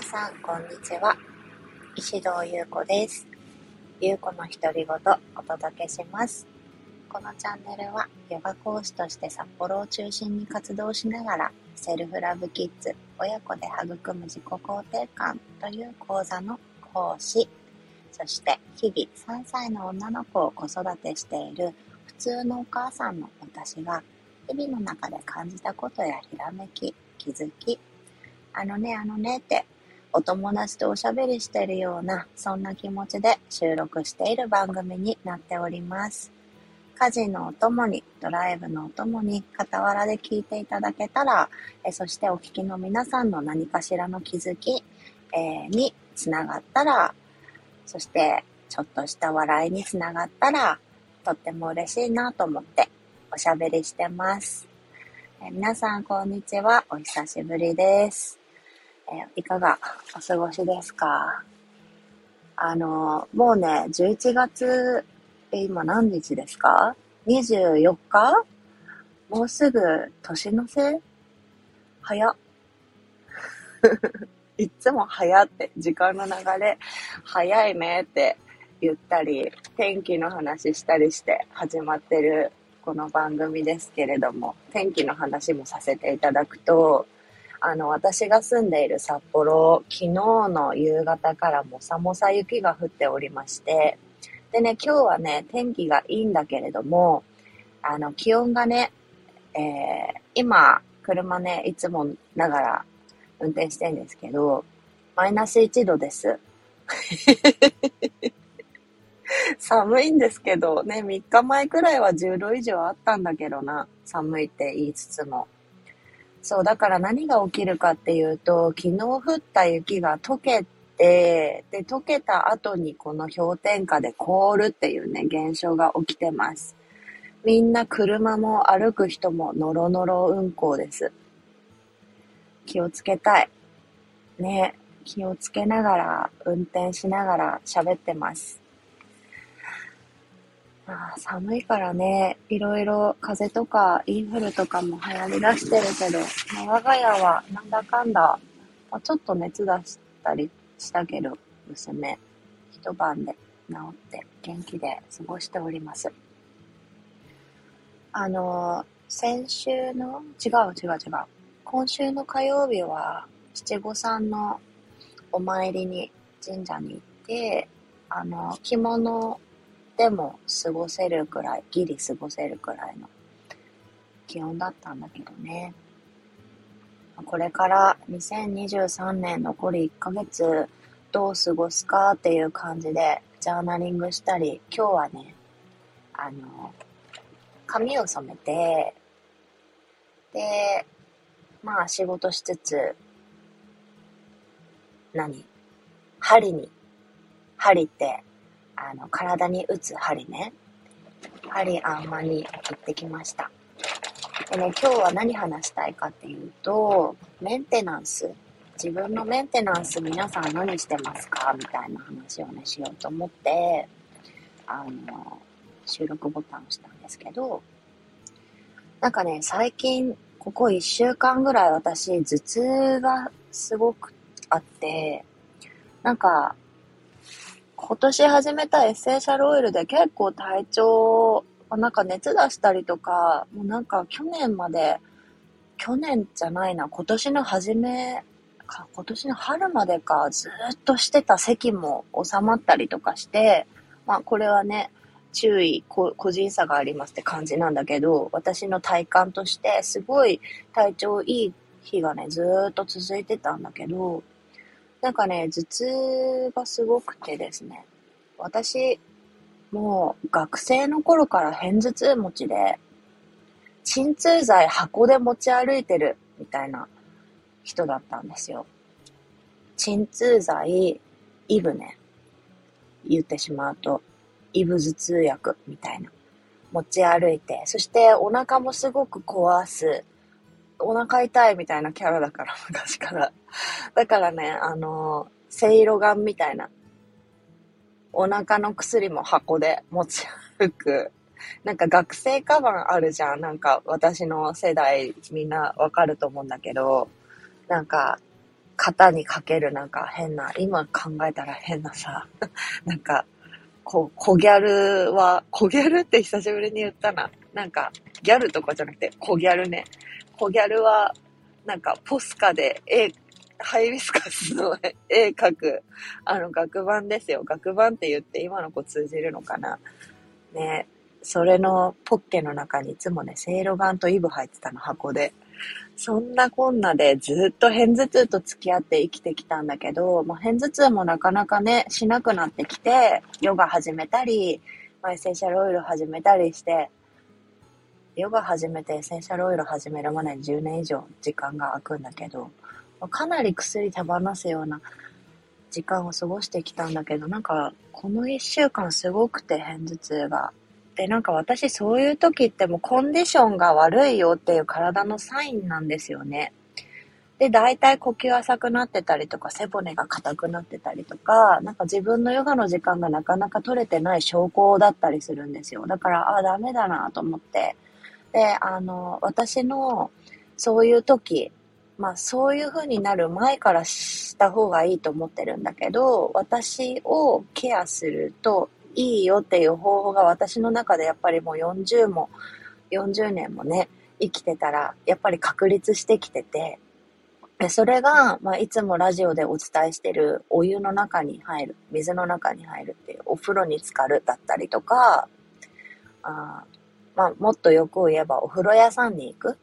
皆さん、こんにちは。石堂優子です。優子の独り言、お届けします。このチャンネルは、ヨガ講師として札幌を中心に活動しながら、セルフラブキッズ、親子で育む自己肯定感という講座の講師、そして日々3歳の女の子を子育てしている普通のお母さんの私が、日々の中で感じたことやひらめき、気づき、あのね、あのねって、お友達とおしゃべりしているような、そんな気持ちで収録している番組になっております。家事のお供に、ドライブのお供に、傍らで聞いていただけたら、えそしてお聞きの皆さんの何かしらの気づき、えー、につながったら、そしてちょっとした笑いにつながったら、とっても嬉しいなと思っておしゃべりしてます。え皆さん、こんにちは。お久しぶりです。いかがお過ごしですか？あの、もうね、11月、え、今何日ですか ?24 日？もうすぐ年の瀬？早っ。いつも早って、時間の流れ早いねって言ったり、天気の話したりして始まってるこの番組ですけれども、天気の話もさせていただくと、あの、私が住んでいる札幌、昨日の夕方からもさもさ雪が降っておりまして、でね、今日はね、天気がいいんだけれども、あの、気温がね、えー、今、車ね、いつもながら運転してんですけど、マイナス1度です。寒いんですけど、ね、3日前くらいは10度以上あったんだけどな、寒いって言いつつも。そう、だから何が起きるかっていうと、昨日降った雪が溶けて、で、溶けた後にこの氷点下で凍るっていうね、現象が起きてます。みんな車も歩く人もノロノロ運行です。気をつけたい。ね、気をつけながら、運転しながら喋ってます。あ寒いからね、いろいろ風邪とかインフルとかも流行りだしてるけど、我が家はなんだかんだ、まあ、ちょっと熱出したりしたけど、娘、一晩で治って元気で過ごしております。あの、先週の、違う違う違う。今週の火曜日は七五三のお参りに神社に行って、あの、着物でも過ごせるくらい、ギリ過ごせるくらいの気温だったんだけどね。これから2023年残り1ヶ月どう過ごすかっていう感じでジャーナリングしたり、今日はね、あの、髪を染めて、で、まあ仕事しつつ、何？針に、針ってあの、体に打つ針ね。針あんまに行ってきました。でね、今日は何話したいかっていうと、メンテナンス。自分のメンテナンス皆さん何してますかみたいな話をね、しようと思って、あの、収録ボタンを押したんですけど、なんかね、最近、ここ1週間ぐらい私、頭痛がすごくあって、なんか、今年始めたエッセンシャルオイルで結構体調、なんか熱出したりとか、もうなんか去年まで、去年じゃないな、今年の初めか、今年の春までか、ずっとしてた咳も収まったりとかして、まあこれはね、注意、個人差がありますって感じなんだけど、私の体感としてすごい体調いい日がね、ずっと続いてたんだけど、なんかね、頭痛がすごくてですね、私、もう学生の頃から偏頭痛持ちで、鎮痛剤箱で持ち歩いてるみたいな人だったんですよ。鎮痛剤、イブね。言ってしまうと、イブ頭痛薬みたいな。持ち歩いて、そしてお腹もすごく壊す。お腹痛いみたいなキャラだから、昔から。だからね、あの、せいろがんみたいな、お腹の薬も箱で持ち歩く。なんか学生カバンあるじゃん。なんか私の世代みんなわかると思うんだけど、なんか肩にかけるなんか変な、今考えたら変なさ、なんか、こう、小ギャルは、小ギャルって久しぶりに言ったな。なんか、ギャルとかじゃなくて、小ギャルね。小ギャルは、なんか、ポスカで絵、ハイビスカスの絵描く、あの、学版ですよ。学版って言って今の子通じるのかな。ね。それのポッケの中にいつもね、せいろガンとイブ入ってたの、箱で。そんなこんなでずっと片頭痛と付き合って生きてきたんだけど、まあ、片頭痛もなかなかね、しなくなってきて、ヨガ始めたり、まあ、エッセンシャルオイル始めたりして、ヨガ始めてエッセンシャルオイル始めるまで10年以上時間が空くんだけど、かなり薬手放すような時間を過ごしてきたんだけど、なんか、この1週間すごくて片頭痛がで、なんか私そういう時ってもうコンディションが悪いよっていう体のサインなんですよね。で、大体呼吸浅くなってたりとか、背骨が硬くなってたりとか、なんか自分のヨガの時間がなかなか取れてない証拠だったりするんですよ。だから、ああ、ダメだなと思って。で、あの、私のそういう時、まあそういう風になる前からした方がいいと思ってるんだけど、私をケアするといいよっていう方法が私の中でやっぱりもう40も、40年もね、生きてたら、やっぱり確立してきてて、それが、まあ、いつもラジオでお伝えしてるお湯の中に入る、水の中に入るっていう、お風呂に浸かるだったりとか、あまあ、もっとよく言えばお風呂屋さんに行く？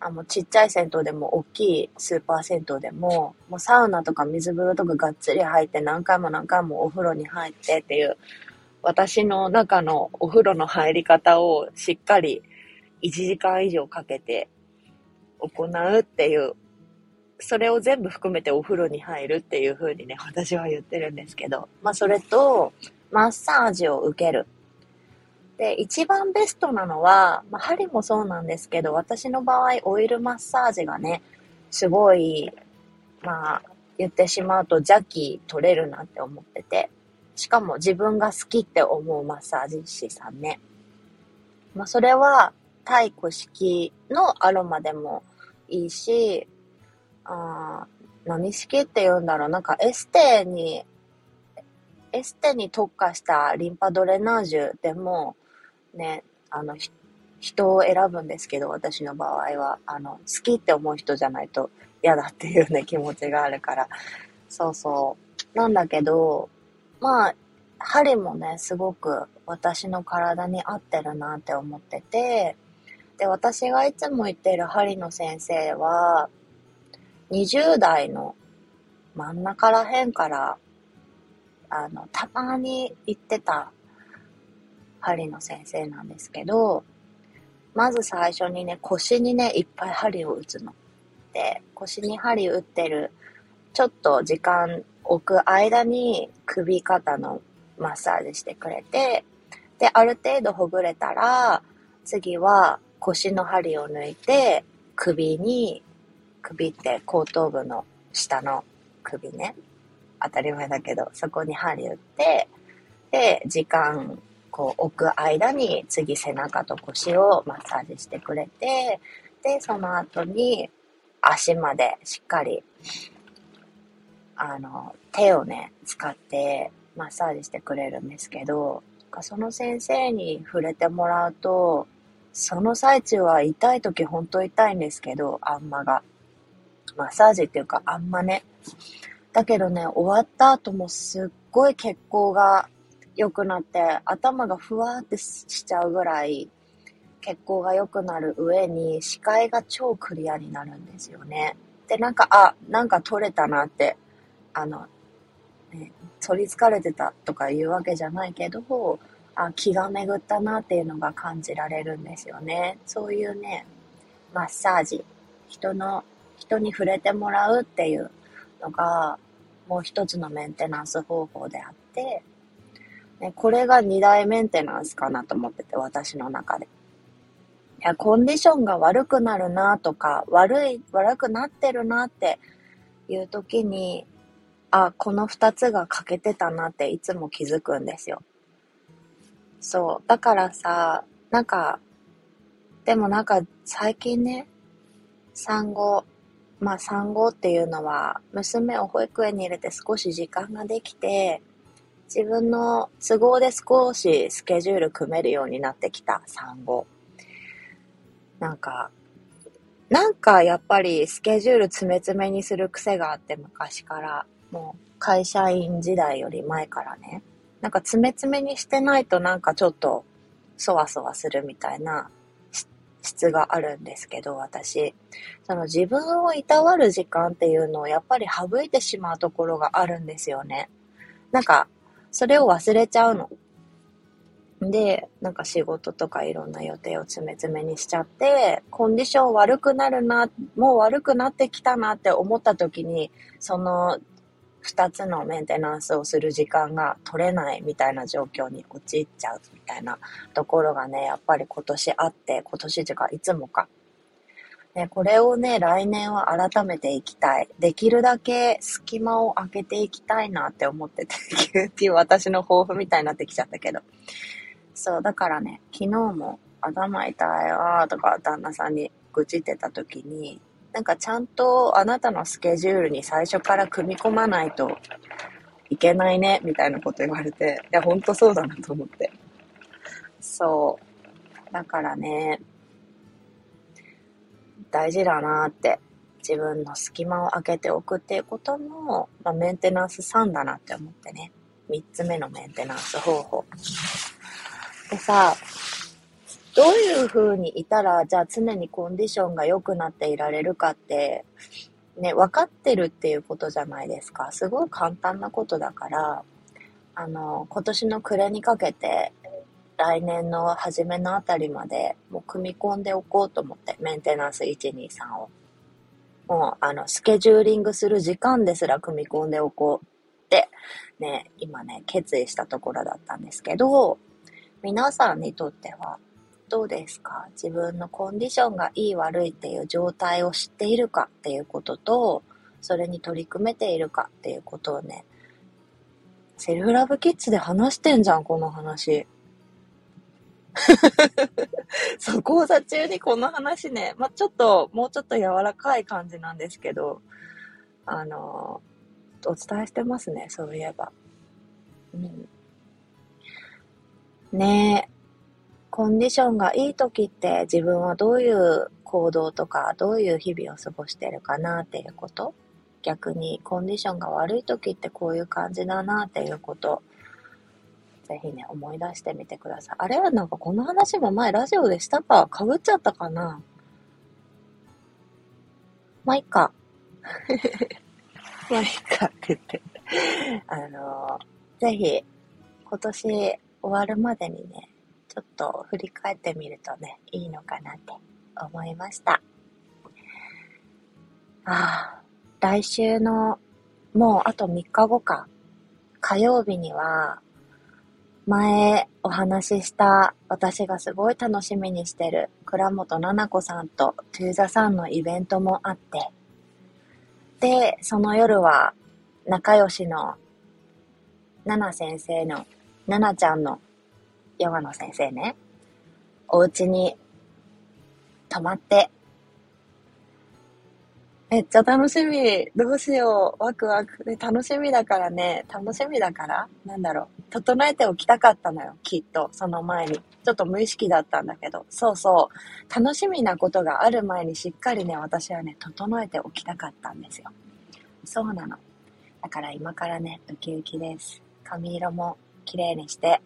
あもうちっちゃい銭湯でも大きいスーパー銭湯でも、もうサウナとか水風呂とかがっつり入って何回も何回もお風呂に入ってっていう、私の中のお風呂の入り方をしっかり1時間以上かけて行うっていう、それを全部含めてお風呂に入るっていう風にね、私は言ってるんですけど、まあそれと、マッサージを受ける。で、一番ベストなのは、まあ針もそうなんですけど、私の場合オイルマッサージがね、すごい、まあ言ってしまうと邪気取れるなって思ってて、しかも自分が好きって思うマッサージ師さんね。まあ、それは、太古式のアロマでもいいし、あ何式って言うんだろう。なんかエステに、エステに特化したリンパドレナージュでも、ね、あの、人を選ぶんですけど、私の場合は、あの、好きって思う人じゃないと嫌だっていうね、気持ちがあるから。そうそう。なんだけど、まあ、針もね、すごく私の体に合ってるなって思ってて、で、私がいつも言ってる針の先生は、20代の真ん中らへんから、あの、たまに行ってた針の先生なんですけど、まず最初にね、腰にね、いっぱい針を打つの。で、腰に針打ってる、ちょっと時間置く間に首肩のマッサージしてくれて、で、ある程度ほぐれたら、次は腰の針を抜いて、首に、首って後頭部の下の首ね。当たり前だけど、そこに針打って、で、時間、こう置く間に次背中と腰をマッサージしてくれて、で、その後に足までしっかりあの、手をね、使ってマッサージしてくれるんですけど、その先生に触れてもらうと、その最中は痛い時ほんと痛いんですけど、あんまが。マッサージっていうかあんまね。だけどね、終わった後もすっごい血行が良くなって、頭がふわーってしちゃうぐらい、血行が良くなる上に視界が超クリアになるんですよね。で、なんか、あ、なんか取れたなってあの、ね、取りつかれてたとかいうわけじゃないけど、あ、気が巡ったなっていうのが感じられるんですよね。そういうね、マッサージ、人の、人に触れてもらうっていうのが、もう一つのメンテナンス方法であって、ね、これが二大メンテナンスかなと思ってて、私の中で。いや、コンディションが悪くなるなとか、悪い、悪くなってるなっていう時に、あ、この二つが欠けてたなっていつも気づくんですよ。そう。だからさ、なんか、でもなんか最近ね、産後まあ産後っていうのは娘を保育園に入れて少し時間ができて自分の都合で少しスケジュール組めるようになってきた産後。なんか、なんかやっぱりスケジュール詰め詰めにする癖があって昔から、もう会社員時代より前からね。なんか詰め詰めにしてないとなんかちょっとそわそわするみたいな質があるんですけど、私。その自分をいたわる時間っていうのをやっぱり省いてしまうところがあるんですよね。なんかそれを忘れちゃうの。で、なんか仕事とかいろんな予定を詰め詰めにしちゃって、コンディション悪くなるな、もう悪くなってきたなって思った時に、その2つのメンテナンスをする時間が取れないみたいな状況に陥っちゃうみたいなところがね、やっぱり今年あって、今年というかいつもかね、これをね、来年は改めていきたい。できるだけ隙間を空けていきたいなって思ってて、っていう私の抱負みたいになってきちゃったけど。そう、だからね、昨日も頭痛いわとか旦那さんに愚痴ってた時に、なんかちゃんとあなたのスケジュールに最初から組み込まないといけないね、みたいなこと言われて、いや、ほんとそうだなと思って。そう。だからね、大事だなって自分の隙間を空けておくっていうことも、まあ、メンテナンス3だなって思ってね。3つ目のメンテナンス方法。でさ、どういう風にいたら、じゃあ常にコンディションが良くなっていられるかって、ね、分かってるっていうことじゃないですか。すごい簡単なことだから、あの、今年の暮れにかけて、来年の初めのあたりまでもう組み込んでおこうと思って、メンテナンス123を。もう、あの、スケジューリングする時間ですら組み込んでおこうって、ね、今ね、決意したところだったんですけど、皆さんにとってはどうですか？自分のコンディションがいい悪いっていう状態を知っているかっていうことと、それに取り組めているかっていうことをね、セルフラブキッズで話してんじゃん、この話。そう、講座中にこの話ね、まあ、ちょっと、もうちょっと柔らかい感じなんですけど、あの、お伝えしてますね、そういえば。うん。ねえ、コンディションがいい時って自分はどういう行動とか、どういう日々を過ごしてるかなっていうこと逆にコンディションが悪い時ってこういう感じだなっていうことぜひね、思い出してみてください。あれはなんかこの話も前ラジオでしたか？かぶっちゃったかな？まあ、いっか。まあ、いっかって言って。あのー、ぜひ、今年終わるまでにね、ちょっと振り返ってみるとね、いいのかなって思いました。ああ、来週の、もうあと3日後か。火曜日には、前お話しした私がすごい楽しみにしてる倉本七子さんとトゥーザさんのイベントもあって、で、その夜は仲良しのナナ先生の、ナナちゃんのヨガの先生ね、お家に泊まってめっちゃ楽しみ。どうしよう。ワクワク。で、楽しみだからね、楽しみだからなんだろう。整えておきたかったのよ、きっと。その前に。ちょっと無意識だったんだけど。そうそう。楽しみなことがある前にしっかりね、私はね、整えておきたかったんですよ。そうなの。だから今からね、ウキウキです。髪色も綺麗にして、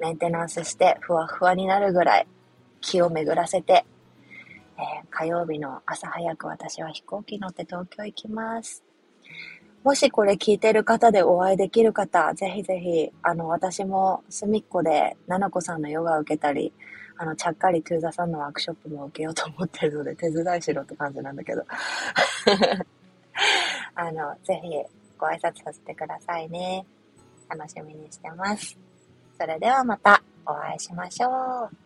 メンテナンスして、ふわふわになるぐらい気を巡らせて、えー、火曜日の朝早く私は飛行機乗って東京行きます。もしこれ聞いてる方でお会いできる方、ぜひぜひ、あの、私も隅っこで、ななこさんのヨガを受けたり、あの、ちゃっかりトゥーザさんのワークショップも受けようと思ってるので、手伝いしろって感じなんだけど。あの、ぜひ、ご挨拶させてくださいね。楽しみにしてます。それではまたお会いしましょう。